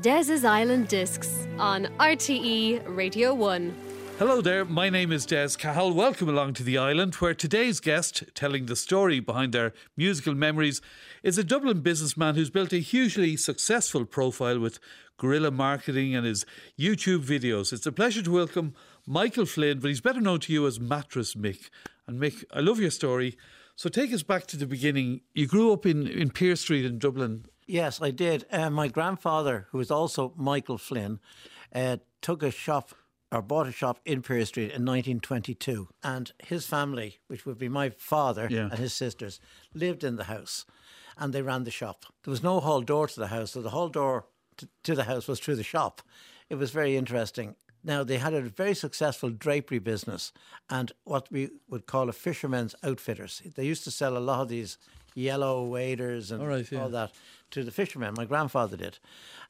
Des's Island Discs on RTE Radio 1. Hello there, my name is Des Cahill. Welcome along to the island, where today's guest, telling the story behind their musical memories, is a Dublin businessman who's built a hugely successful profile with guerrilla marketing and his YouTube videos. It's a pleasure to welcome Michael Flynn, but he's better known to you as Mattress Mick. And Mick, I love your story. So take us back to the beginning. You grew up in, in Pearse Street in Dublin Yes, I did. Uh, my grandfather, who was also Michael Flynn, uh, took a shop or bought a shop in Pearse Street in 1922. And his family, which would be my father Yeah. and his sisters, lived in the house and they ran the shop. There was no hall door to the house, so the hall door to, to the house was through the shop. It was very interesting. Now, they had a very successful drapery business and what we would call a fisherman's outfitters. They used to sell a lot of these yellow waders and All right, yeah. all that to the fishermen. My grandfather did.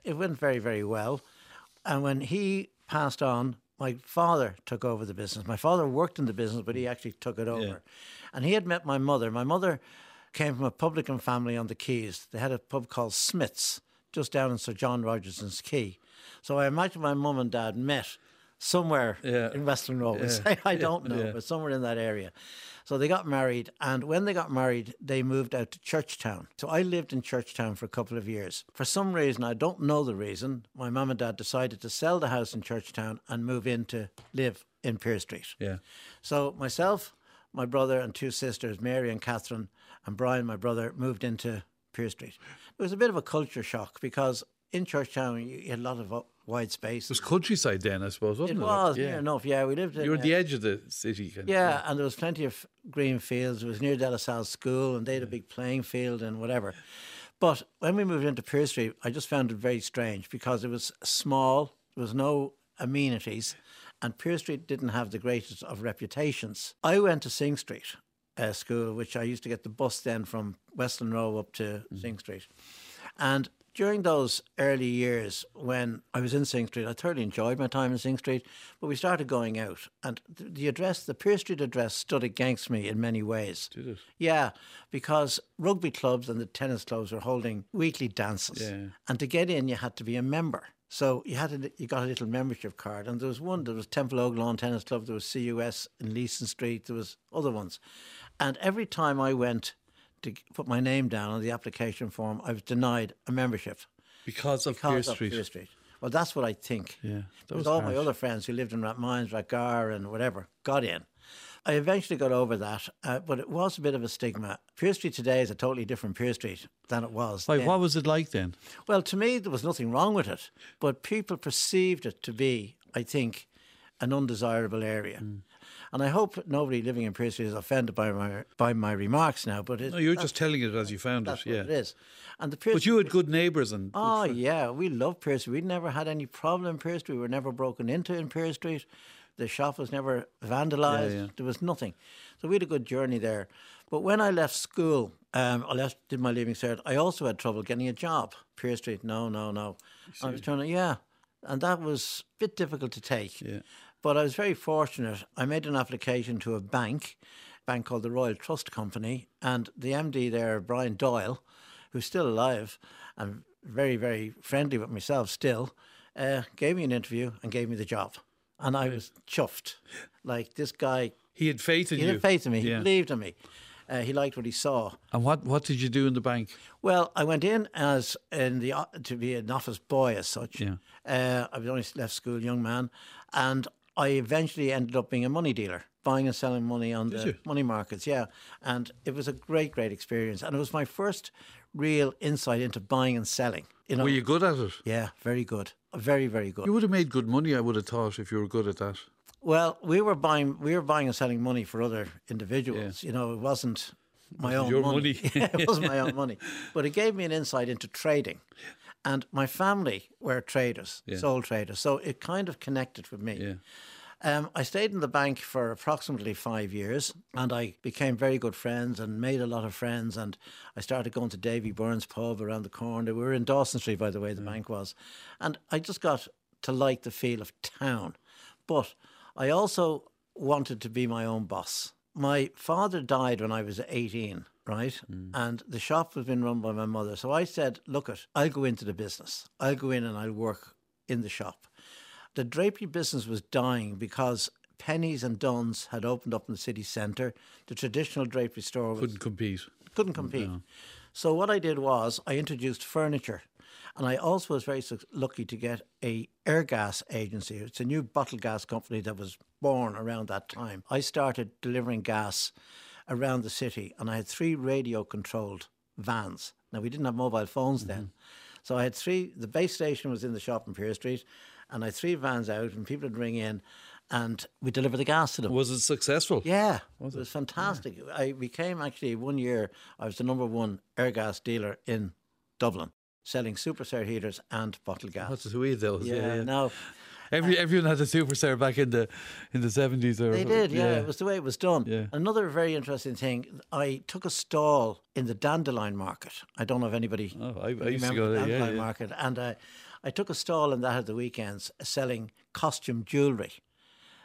It went very, very well. And when he passed on, my father took over the business. My father worked in the business, but he mm. actually took it over. And he had met my mother. My mother came from a publican family on the Keys. They had a pub called Smith's just down in Sir John Rogerson's Quay. So I imagine my mum and dad met somewhere Yeah. in Westland Row. I don't know, yeah. but somewhere in that area. So they got married, and when they got married, they moved out to Churchtown. So I lived in Churchtown for a couple of years. For some reason, I don't know the reason, my mum and dad decided to sell the house in Churchtown and move in to live in Pearse Street. Yeah. So myself, my brother, and two sisters, Mary and Catherine, and Brian, my brother, moved into Pearse Street. It was a bit of a culture shock because in Churchtown you had a lot of wide space. It was countryside then, I suppose, wasn't it? It was yeah. near enough. Yeah, we lived. In, You were at the edge of the city. Kind of. yeah, and there was plenty of green fields. It was near De La Salle School, and they had a big playing field and whatever. But when we moved into Pearse Street, I just found it very strange because it was small. There was no amenities, and Pearse Street didn't have the greatest of reputations. I went to Synge Street uh, School, which I used to get the bus then from Westland Row up to Synge Street, and during those early years when I was in Synge Street, I thoroughly enjoyed my time in Synge Street, but we started going out. And the address, the Pearse Street address, stood against me in many ways. Did it? Yeah, because rugby clubs and the tennis clubs were holding weekly dances. Yeah. And to get in, you had to be a member. So you had a, you got a little membership card, and there was one. There was Temple Oglawn Tennis Club. There was CUS in Leeson Street. There was other ones, and every time I went to put my name down on the application form, I was denied a membership Because of because Pearse of Street. Pearse Street. Well, that's what I think. Yeah, Because all my other friends who lived in Rathmines, Rathgar, and whatever got in. I eventually got over that, uh, but it was a bit of a stigma. Pearse Street today is a totally different Pearse Street than it was. Like, then. what was it like then? Well, to me, there was nothing wrong with it, but people perceived it to be, I think, an undesirable area. Mm. And I hope nobody living in Street is offended by my by my remarks now. But it, No, you're just telling it as you found it. Yeah. it is. And the But you had good neighbours and. Oh yeah, we love Street. We never had any problem in Street. We were never broken into in Pearse Street. The shop was never vandalised. Yeah, yeah. There was nothing. So we had a good journey there. But when I left school, um, I left did my leaving cert. I also had trouble getting a job. Pearse Street, no, no, no. I was trying to yeah, and that was a bit difficult to take. Yeah. But I was very fortunate. I made an application to a bank, a bank called the Royal Trust Company, and the MD there, Brian Doyle, who's still alive and very, very friendly with myself still, uh, gave me an interview and gave me the job. And I was chuffed. Like this guy, He had faith in he you. He had faith in me, he Yeah. believed in me. Uh, he liked what he saw. And what, what did you do in the bank? Well, I went in as in the to be an office boy as such. Yeah. Uh, I was only left school, young man, and I eventually ended up being a money dealer, buying and selling money on the you? money markets. Yeah, and it was a great, great experience, and it was my first real insight into buying and selling. You know, Were you good at it? yeah, very good, very, very good. You would have made good money, I would have thought, if you were good at that. Well, we were buying we were buying and selling money for other individuals. You know, it wasn't my own your money. money. it wasn't my own money, but it gave me an insight into trading. And my family were traders, Yeah. sole traders. So it kind of connected with me. Yeah. Um, I stayed in the bank for approximately five years and I became very good friends and made a lot of friends. And I started going to Davy Byrnes pub around the corner. We were in Dawson Street, by the way, the bank was. And I just got to like the feel of town. But I also wanted to be my own boss. My father died when I was 18, right? Mm. And the shop was being run by my mother. So I said, look, it, I'll go into the business. I'll go in and I'll work in the shop the drapery business was dying because Penneys and Dunnes had opened up in the city centre. The traditional drapery store was, Couldn't compete. couldn't compete. So what I did was I introduced furniture, and I also was very lucky to get a air gas agency. It's a new bottle gas company that was born around that time. I started delivering gas around the city, and I had three radio controlled vans. Now we didn't have mobile phones then, mm-hmm. so I had three. The base station was in the shop in Pearse Street, and I had three vans out, and people would ring in, and we deliver the gas to them. Was it successful? Yeah, it was fantastic. I became actually one year. I was the number one air gas dealer in Dublin, selling Superser heaters and bottled gas. What's the way those? yeah, yeah. no, Every everyone had a Superser back in the in the seventies or they did. Yeah, it was the way it was done. Yeah. Another very interesting thing. I took a stall in the dandelion market. I don't know if anybody. Oh, I- I remember used to go the there, yeah, dandelion yeah. market, and I, I took a stall in that at the weekends, uh, selling costume jewellery.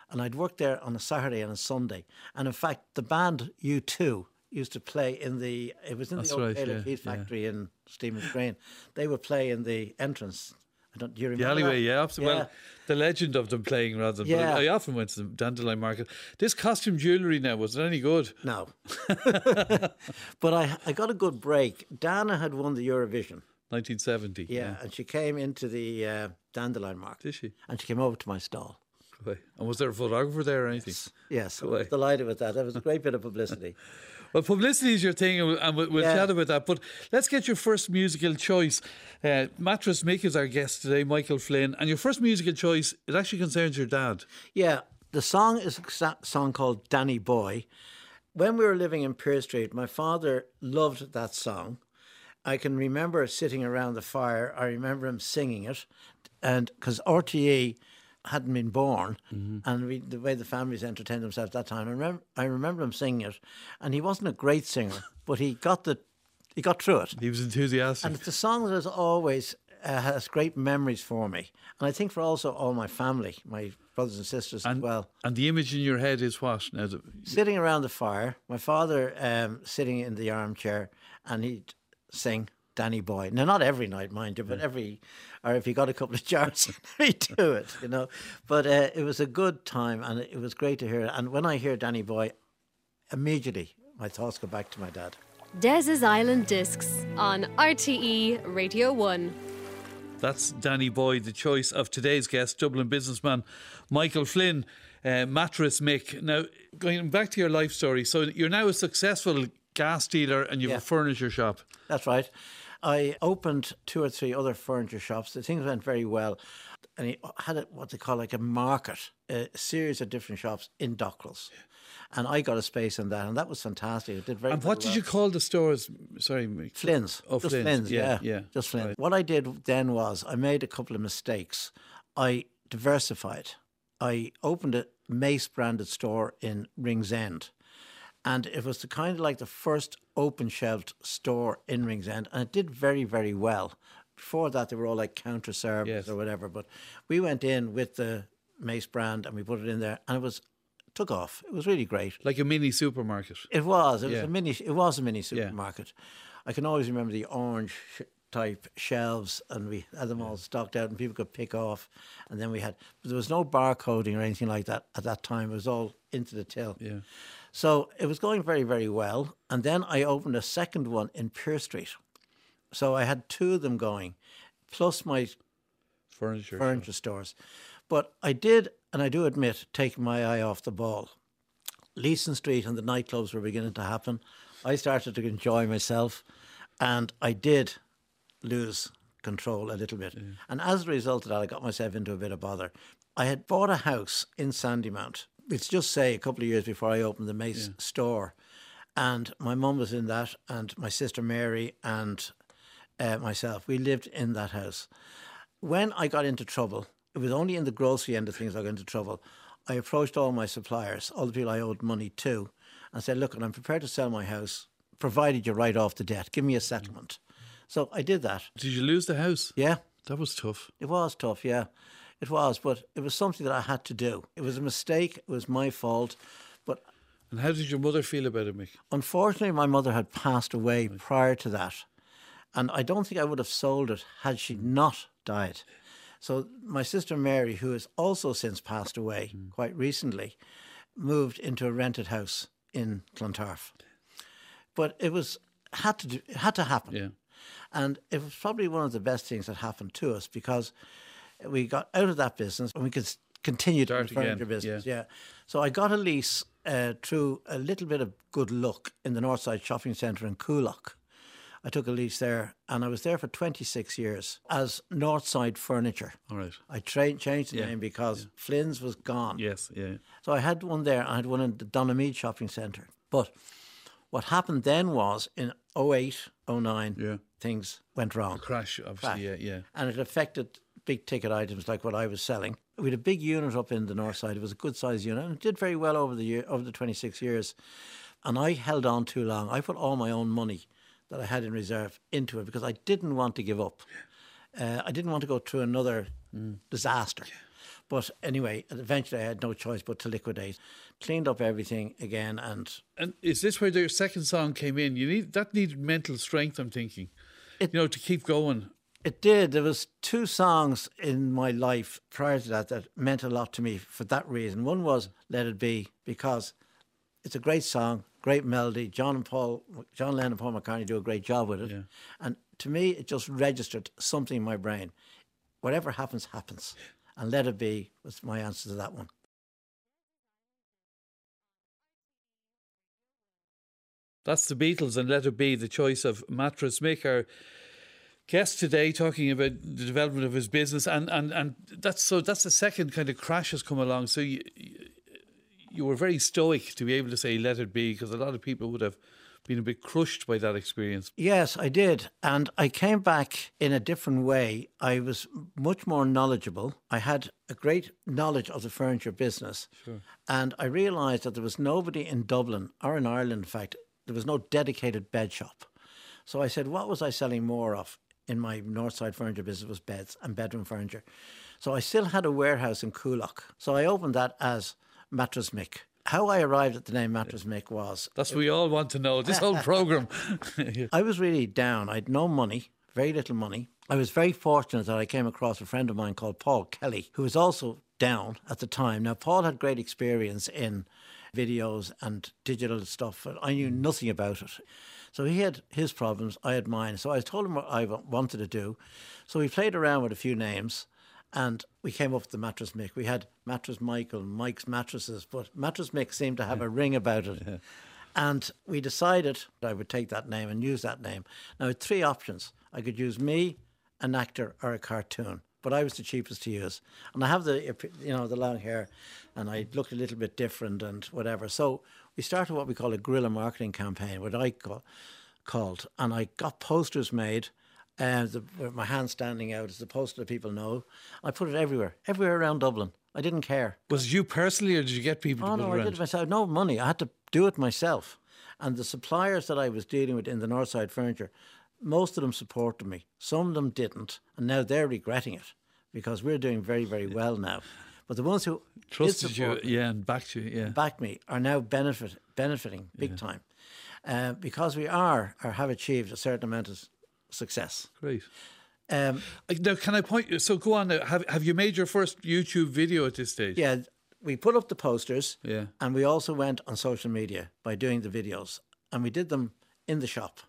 And I'd work there on a Saturday and a Sunday. And in fact, the band U2 used to play in the, it was in That's the old right, Gaelic yeah, Heat yeah. factory in Stephen's Green. They would play in the entrance. I don't, do you remember The alleyway, that? yeah, absolutely. Well, the legend of them playing rather than. Yeah. I often went to the dandelion market. This costume jewellery now was it any good? No. but I, I got a good break. Dana had won the Eurovision. 1970. Yeah, and she came into the uh, dandelion market. Did she? And she came over to my stall. And was there a photographer there or anything? Yes, I Away. was delighted with that. That was a great bit of publicity. Well, publicity is your thing, and we'll, we'll, Yeah. chat about that. But let's get your first musical choice. Uh, Mattress Mick is our guest today, Michael Flynn. And your first musical choice, it actually concerns your dad. Yeah, the song is a sa- song called Danny Boy. When we were living in Pearse Street, my father loved that song. I can remember sitting around the fire. I remember him singing it, and because RTE hadn't been born, and we, the way the families entertained themselves at that time, I remember, I remember him singing it, and he wasn't a great singer, but he got the he got through it. He was enthusiastic. And it's a song that has always uh, has great memories for me, and I think for also all my family, my brothers and sisters and, as well. and the image in your head is what? Now, Sitting around the fire, my father um, sitting in the armchair, and he'd sing Danny Boy. Now, not every night, mind you, but every, or if he got a couple of jars, he'd do it, you know. But uh, it was a good time, and it was great to hear it. And when I hear Danny Boy, immediately my thoughts go back to my dad. Des's Island Discs on RTE Radio 1. That's Danny Boy, the choice of today's guest, Dublin businessman Michael Flynn, uh, Mattress Mick. Now, going back to your life story, so you're now a successful gas dealer and you have Yeah. a furniture shop. That's right. I opened two or three other furniture shops. The things went very well. And he had a, what they call like a market, a series of different shops in Dockrells. And I got a space in that, and that was fantastic. It did very well. And what did well. you call the stores? Sorry. Flynn's. Oh, just Flynn's. Flynn's, Yeah, yeah. yeah. Just Flynn's. Right. What I did then was I made a couple of mistakes. I diversified. I opened a Mace branded store in Ringsend. And it was the kind of like the first open shelved store in Ringsend. And it did very, very well. Before that, they were all like counter service Yes. or whatever. But we went in with the Mace brand and we put it in there, and it was took off. It was really great. Like a mini supermarket. It was. It was a mini. It was a mini supermarket. I can always remember the orange sh- type shelves, and we had them all stocked out, and people could pick off. And then we had, but there was no barcoding or anything like that at that time. It was all into the till. Yeah. So it was going very, very well. And then I opened a second one in Pearse Street. So I had two of them going, plus my Furniture. furniture stores. But I did, and I do admit, take my eye off the ball. Leeson Street and the nightclubs were beginning to happen. I started to enjoy myself, and I did lose control a little bit. And as a result of that, I got myself into a bit of bother. I had bought a house in Sandymount. It's just say a couple of years before I opened the Mace store, and my mum was in that, and my sister Mary, and uh, myself. We lived in that house. When I got into trouble, it was only in the grocery end of things I got into trouble. I approached all my suppliers, all the people I owed money to, and said, Look, I'm prepared to sell my house, provided you write off the debt. Give me a settlement. So I did that. Did you lose the house? Yeah, That was tough. it was tough, yeah. It was, but it was something that I had to do. It was a mistake, it was my fault. But And how did your mother feel about it, Mick? unfortunately, my mother had passed away prior to that. And I don't think I would have sold it had she not died. So my sister Mary, who has also since passed away hmm. quite recently, moved into a rented house in Clontarf. But it was had to do, it had to happen. Yeah. And it was probably one of the best things that happened to us because we got out of that business and we could continue Start the furniture again, business. yeah. Yeah. So I got a lease uh, through a little bit of good luck in the Northside Shopping Centre in Coolock. I took a lease there and I was there for 26 years as Northside Furniture. All right. I tra- changed the Yeah, name because Flynn's was gone. Yes, yeah. So I had one there. I had one in the Donaghmede Shopping Centre. But what happened then was in 08, 09, Yeah. things went wrong. Crash, obviously, yeah, yeah. And it affected big ticket items like what I was selling. We had a big unit up in the north side. It was a good sized unit and it did very well over the year over the 26 years. And I held on too long. I put all my own money that I had in reserve into it because I didn't want to give up. Uh, I didn't want to go through another disaster. But anyway, eventually I had no choice but to liquidate. Cleaned up everything again and And is this where your second song came in? You need that needed mental strength, I'm thinking. It- you know, to keep going. It did. There was two songs in my life prior to that that meant a lot to me for that reason. One was "Let It Be" because it's a great song, great melody. John and Paul, John Lennon and Paul McCartney do a great job with it. Yeah. And to me, it just registered something in my brain. Whatever happens, happens. And "Let It Be" was my answer to that one. That's the Beatles and Let It Be, the choice of Mattress our guest today, talking about the development of his business. And, and, and that's so that's the second kind of crash has come along. So you, you were very stoic to be able to say Let It Be, because a lot of people would have been a bit crushed by that experience. Yes, I did. And I came back in a different way. I was much more knowledgeable. I had a great knowledge of the furniture business. And I realised that there was nobody in Dublin or in Ireland, in fact, there was no dedicated bed shop. So I said, what was I selling more of in my Northside furniture business was beds and bedroom furniture. So I still had a warehouse in Coolock. So I opened that as Mattress Mick. How I arrived at the name Mattress Mick was That's what we all want to know. This whole program. I was really down. I had no money, very little money. I was very fortunate that I came across a friend of mine called Paul Kelly, who was also down at the time. Now, Paul had great experience in videos and digital stuff, but I knew nothing about it. So he had his problems, I had mine. So I told him what I wanted to do. So we played around with a few names and we came up with the Mattress Mick. We had Mattress Michael, Mike's Mattresses, but Mattress Mick seemed to have a ring about it. And we decided I would take that name and use that name. Now, I had three options. I could use me, an actor, or a cartoon, but I was the cheapest to use. And I have the, you know, the long hair, and I looked a little bit different and whatever. So we started what we call a guerrilla marketing campaign, what I call, called, and I got posters made. Uh, the, with my hand standing out as the poster that people know. I put it everywhere, everywhere around Dublin. I didn't care. Was it you personally, or did you get people Oh to put no, it I around? did it myself. No money. I had to do it myself. And the suppliers that I was dealing with in the Northside Furniture, most of them supported me. Some of them didn't, and now they're regretting it because we're doing very, very well now. But the ones who Trusted you, yeah, and backed you, yeah. backed me are now benefit benefiting big time uh, because we are or have achieved a certain amount of success. Great. Um, Now, can I point you? So go on. Now. Have Have you made your first YouTube video at this stage? yeah, we put up the posters. Yeah. And we also went on social media by doing the videos. And we did them in the shop.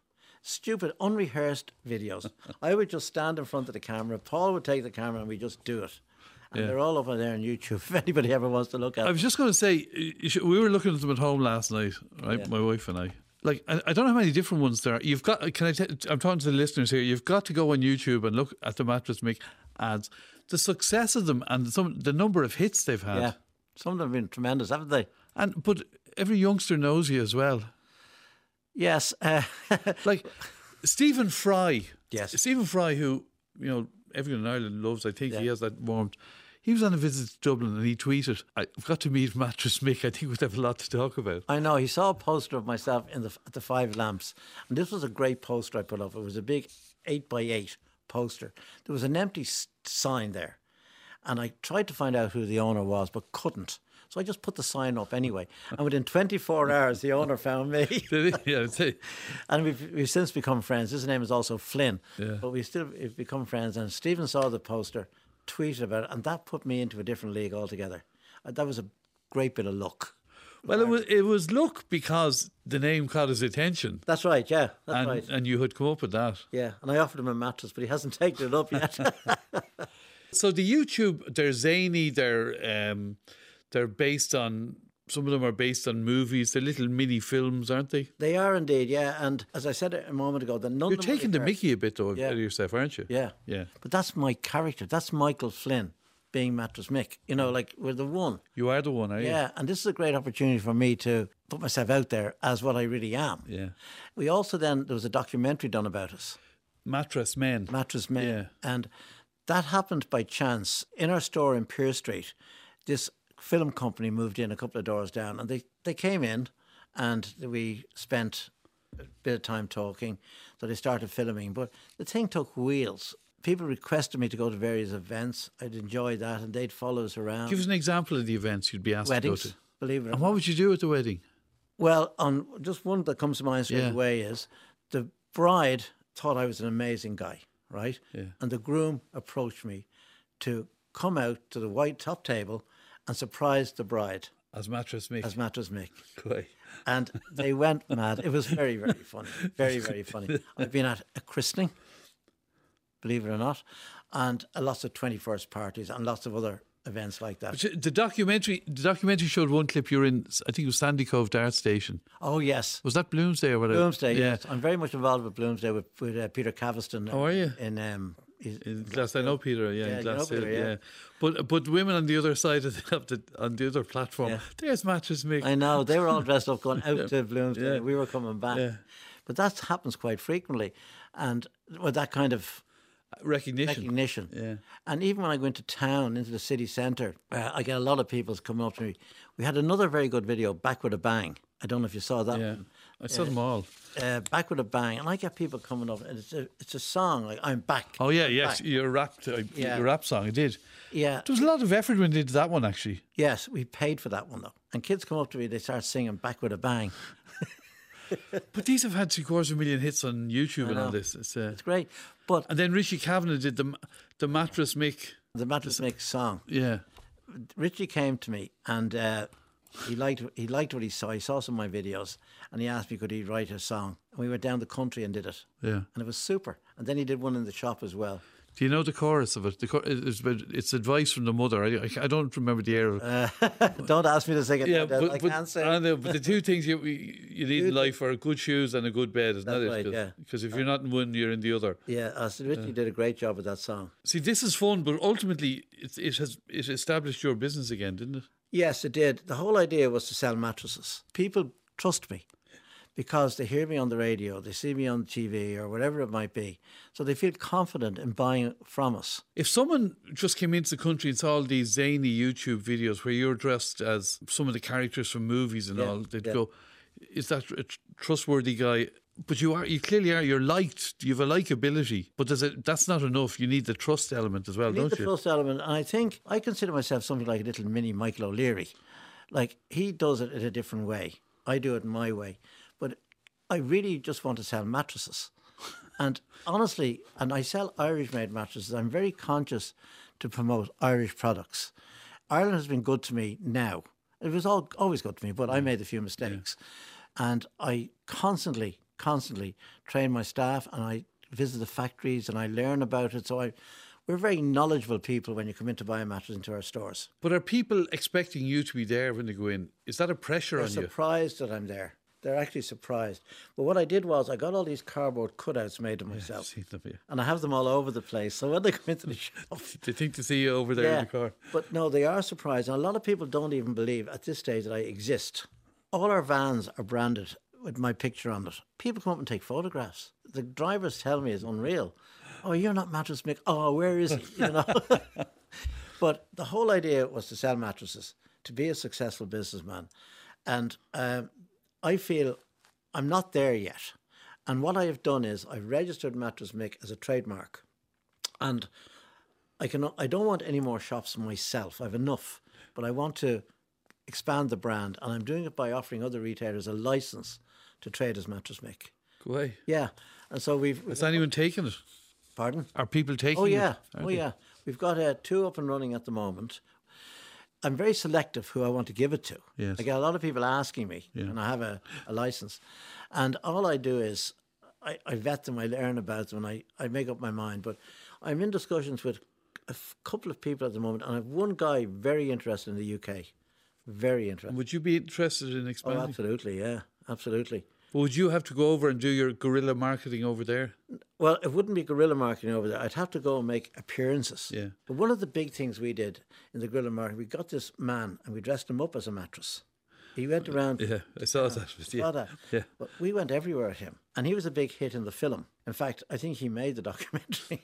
Stupid, unrehearsed videos. I would just stand in front of the camera. Paul would take the camera and we just do it. And Yeah. they're all over there on YouTube if anybody ever wants to look at I was just going to say, we were looking at them at home last night, right? Yeah. My wife and I. Like, I, don't know how many different ones there are. You've got, can I, t- I'm talking to the listeners here, you've got to go on YouTube and look at the Mattress Mick ads. The success of them and some the number of hits they've had. Yeah. Some of them have been tremendous, haven't they? And, but every youngster knows you as well. Yes. Uh, Like, Stephen Fry Yes. Stephen Fry, who you know everyone in Ireland loves, I think he has that warmth. He was on a visit to Dublin and he tweeted, "I've got to meet Mattress Mick. I think we'd have a lot to talk about." I know. He saw a poster of myself in the at the Five Lamps, and this was a great poster I put up. It was a big eight by eight poster. There was an empty sign there, and I tried to find out who the owner was, but couldn't. So I just put the sign up anyway, and within 24 hours, the owner found me. Did he? yeah. And we've, we've since become friends. His name is also Flynn. Yeah. But we still we've become friends. And Stephen saw the poster, tweeted about it, and that put me into a different league altogether. Uh, That was a great bit of luck. Well, it was it was luck because the name caught his attention, That's right, yeah. That's and right. and you had come up with that. Yeah. And I offered him a mattress, but he hasn't taken it up yet. So the YouTube, they're zany. They're um, they're based on some of them are based on movies. They're little mini films, aren't they? they are indeed, yeah. And as I said a moment ago, the none You're of them are taking the. Mickey a bit though Yeah. out of yourself, aren't you? Yeah. yeah. But that's my character. That's Michael Flynn being Mattress Mick. You know, like we're the one. You are the one, are you? Yeah, and this is a great opportunity for me to put myself out there as what I really am. Yeah. We also then there was a documentary done about us, Mattress Men. Mattress Men, Yeah. and that happened by chance in our store in Pearse Street. This film company moved in a couple of doors down, and they they came in, and we spent a bit of time talking. So they started filming, but the thing took wheels. People requested me to go to various events. I'd enjoy that, and they'd follow us around. Give us an example of the events you'd be asked Weddings, to go to. believe it or And what would you do at the wedding? Well, on just one that comes to mind straight Yeah. away is the bride thought I was an amazing guy, right? Yeah. And the groom approached me to come out to the white top table and surprised the bride As Mattress Mick. as Mattress Mick. And they went mad. It was very, very funny. Very, very funny. I've been at a christening, believe it or not, and a lots of 21st parties and lots of other events like that. But The documentary, the documentary showed one clip. You're in, I think it was Sandy Cove Dart Station. Oh, yes. Was that Bloomsday or whatever? Bloomsday, Yeah. yes. I'm very much involved with Bloomsday with, with uh, Peter Caviston. Oh, are you? In, um, In Glass, I know Peter. Yeah, Yeah, in Glass Peter, yeah. yeah. But but women on the other side of the, on the other platform, Yeah. there's Mattress Mick. I know they were all dressed up going out to Bloomsday. Yeah. We were coming back, but that happens quite frequently, and with that kind of Recognition. recognition. Yeah. And even when I go into town, into the city centre, uh, I get a lot of people coming up to me. We had another very good video, Back with a Bang. I don't know if you saw that Yeah. one. I saw them all. Uh, back with a Bang. And I get people coming up, and it's a, it's a song like, I'm back. Oh yeah, I'm yes, back." your rap, uh, Yeah. your rap song. I did. Yeah. There was a lot of effort when they did that one actually. Yes, we paid for that one, though. And kids come up to me, they start singing Back with a Bang. But these have had three quarters of a million hits on YouTube and all this. It's, uh, It's great. But and then Richie Kavanagh did the the Mattress Mick. the Mattress Mix song, Yeah. Richie came to me and uh, he liked he liked what he saw. He saw some of my videos and he asked me could he write a song. And we went down the country and did it. Yeah. And it was super. And then he did one in the shop as well. Do you know the chorus of it? The chor- it's, it's advice from the mother. I, I, I don't remember the air. it. Uh, don't ask me to sing it. yeah, but, I can't. I know, but the two things you you need in life are good shoes and a good bed, isn't That's that right, it? yeah. Because if you're not in one, you're in the other. yeah, uh, I said Richie did a great job with that song. See, this is fun, but ultimately, it, it has it established your business again, didn't it? Yes, it did. The whole idea was to sell mattresses. People trust me because they hear me on the radio, they see me on TV or whatever it might be. So they feel confident in buying from us. If someone just came into the country and saw all these zany YouTube videos where you're dressed as some of the characters from movies and Yeah, all, they'd yeah. go, "Is that a trustworthy guy?" But you are, you clearly are. You're liked. You have a likability, but there's a, that's not enough. You need the trust element as well, You don't the you? trust element, and I think I consider myself something like a little mini Michael O'Leary. Like he does it in a different way. I do it my way, but I really just want to sell mattresses. And honestly, and I sell Irish-made mattresses. I'm very conscious to promote Irish products. Ireland has been good to me now. It was all, always good to me, but I mm. made a few mistakes, and I constantly, constantly train my staff, and I visit the factories, and I learn about it. So I, we're very knowledgeable people when you come in to buy a mattress into our stores. But are people expecting you to be there when they go in? Is that a pressure They're on you? surprised that I'm there. They're actually surprised. But what I did was I got all these cardboard cutouts made of myself. seen them, yeah. And I have them all over the place. So when they come into the shop, They think to see you over there in the car. But no, they are surprised. And a lot of people don't even believe at this stage that I exist. All our vans are branded with my picture on it. People come up and take photographs. The drivers tell me it's unreal. Oh, you're not mattress Mick. Oh, where is he? You know. but the whole idea was to sell mattresses, to be a successful businessman, and um, I feel I'm not there yet. And what I have done is I've registered Mattress Mick as a trademark, and I can I don't want any more shops myself. I've enough, but I want to expand the brand, and I'm doing it by offering other retailers a license to trade as Mattress Mick. Go away. Yeah, and so we've. Has anyone taken it? Pardon? Are people taking it? Oh yeah, Are oh they? yeah. We've got uh, two up and running at the moment. I'm very selective who I want to give it to. Yes. I get a lot of people asking me, Yeah. and I have a, a license, and all I do is I, I vet them, I learn about them, and I, I make up my mind. But I'm in discussions with a f- couple of people at the moment, and I have one guy very interested in the UK, very interested. Would you be interested in expanding? Oh, absolutely, yeah, absolutely. But would you have to go over and do your guerrilla marketing over there? Well, it wouldn't be guerrilla marketing over there. I'd have to go and make appearances. Yeah. But one of the big things we did in the guerrilla marketing, we got this man and we dressed him up as a mattress. He went around. Yeah, I saw that. but saw Yeah. that. Yeah. But we went everywhere with him, and he was a big hit in the film. In fact, I think he made the documentary.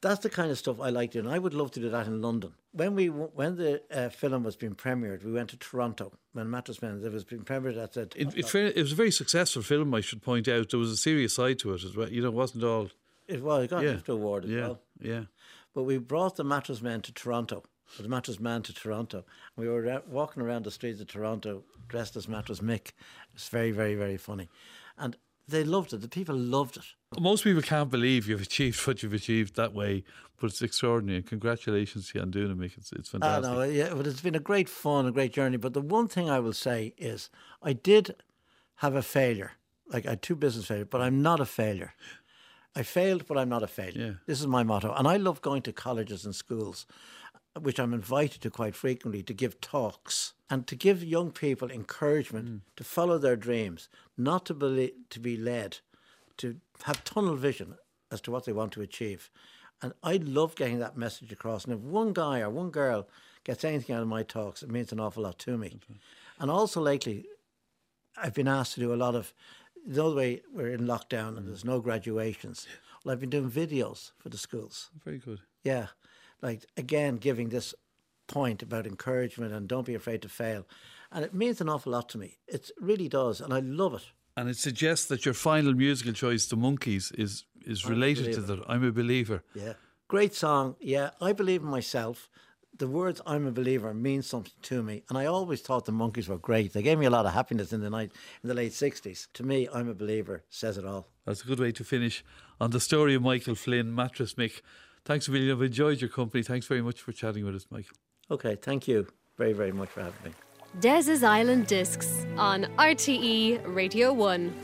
That's the kind of stuff I like doing. I would love to do that in London. When we when the uh, film was being premiered, we went to Toronto. When Mattress Men, it was being premiered at the. It, it, it was a very successful film, I should point out. There was a serious side to it as well. You know, it wasn't all. it was. It got Yeah. an IFTA award as Yeah, well. yeah. But we brought the mattress men to Toronto, or the mattress man to Toronto. We were ra- walking around the streets of Toronto dressed as Mattress Mick. It's very, very, very funny. And they loved it. The people loved it. Most people can't believe you've achieved what you've achieved that way, but it's extraordinary. And congratulations to you on doing it, Mick. It's, it's I fantastic. know, yeah, but it's been a great fun, a great journey. But the one thing I will say is I did have a failure. Like I had two business failures, but I'm not a failure. I failed, but I'm not a failure. Yeah. This is my motto. And I love going to colleges and schools, which I'm invited to quite frequently to give talks and to give young people encouragement hmm. to follow their dreams, not to be, to be led, to have tunnel vision as to what they want to achieve. And I love getting that message across. And if one guy or one girl gets anything out of my talks, it means an awful lot to me. And also lately, I've been asked to do a lot of the other way we're in lockdown and hmm. there's no graduations. Well, I've been doing videos for the schools. Very good. Yeah, like again, giving this point about encouragement and don't be afraid to fail, and it means an awful lot to me. It really does, and I love it. And it suggests that your final musical choice, The Monkees, is, is related to that. I'm a believer. Yeah, great song. Yeah, I believe in myself. The words "I'm a believer" mean something to me, and I always thought the Monkees were great. They gave me a lot of happiness in the night in the late '60s. To me, "I'm a believer" says it all. That's a good way to finish on the story of Michael Flynn, Mattress Mick. Thanks a million. I've enjoyed your company. Thanks very much for chatting with us, Michael. Okay, thank you very very much for having me. Des's Island Discs on RTE Radio 1.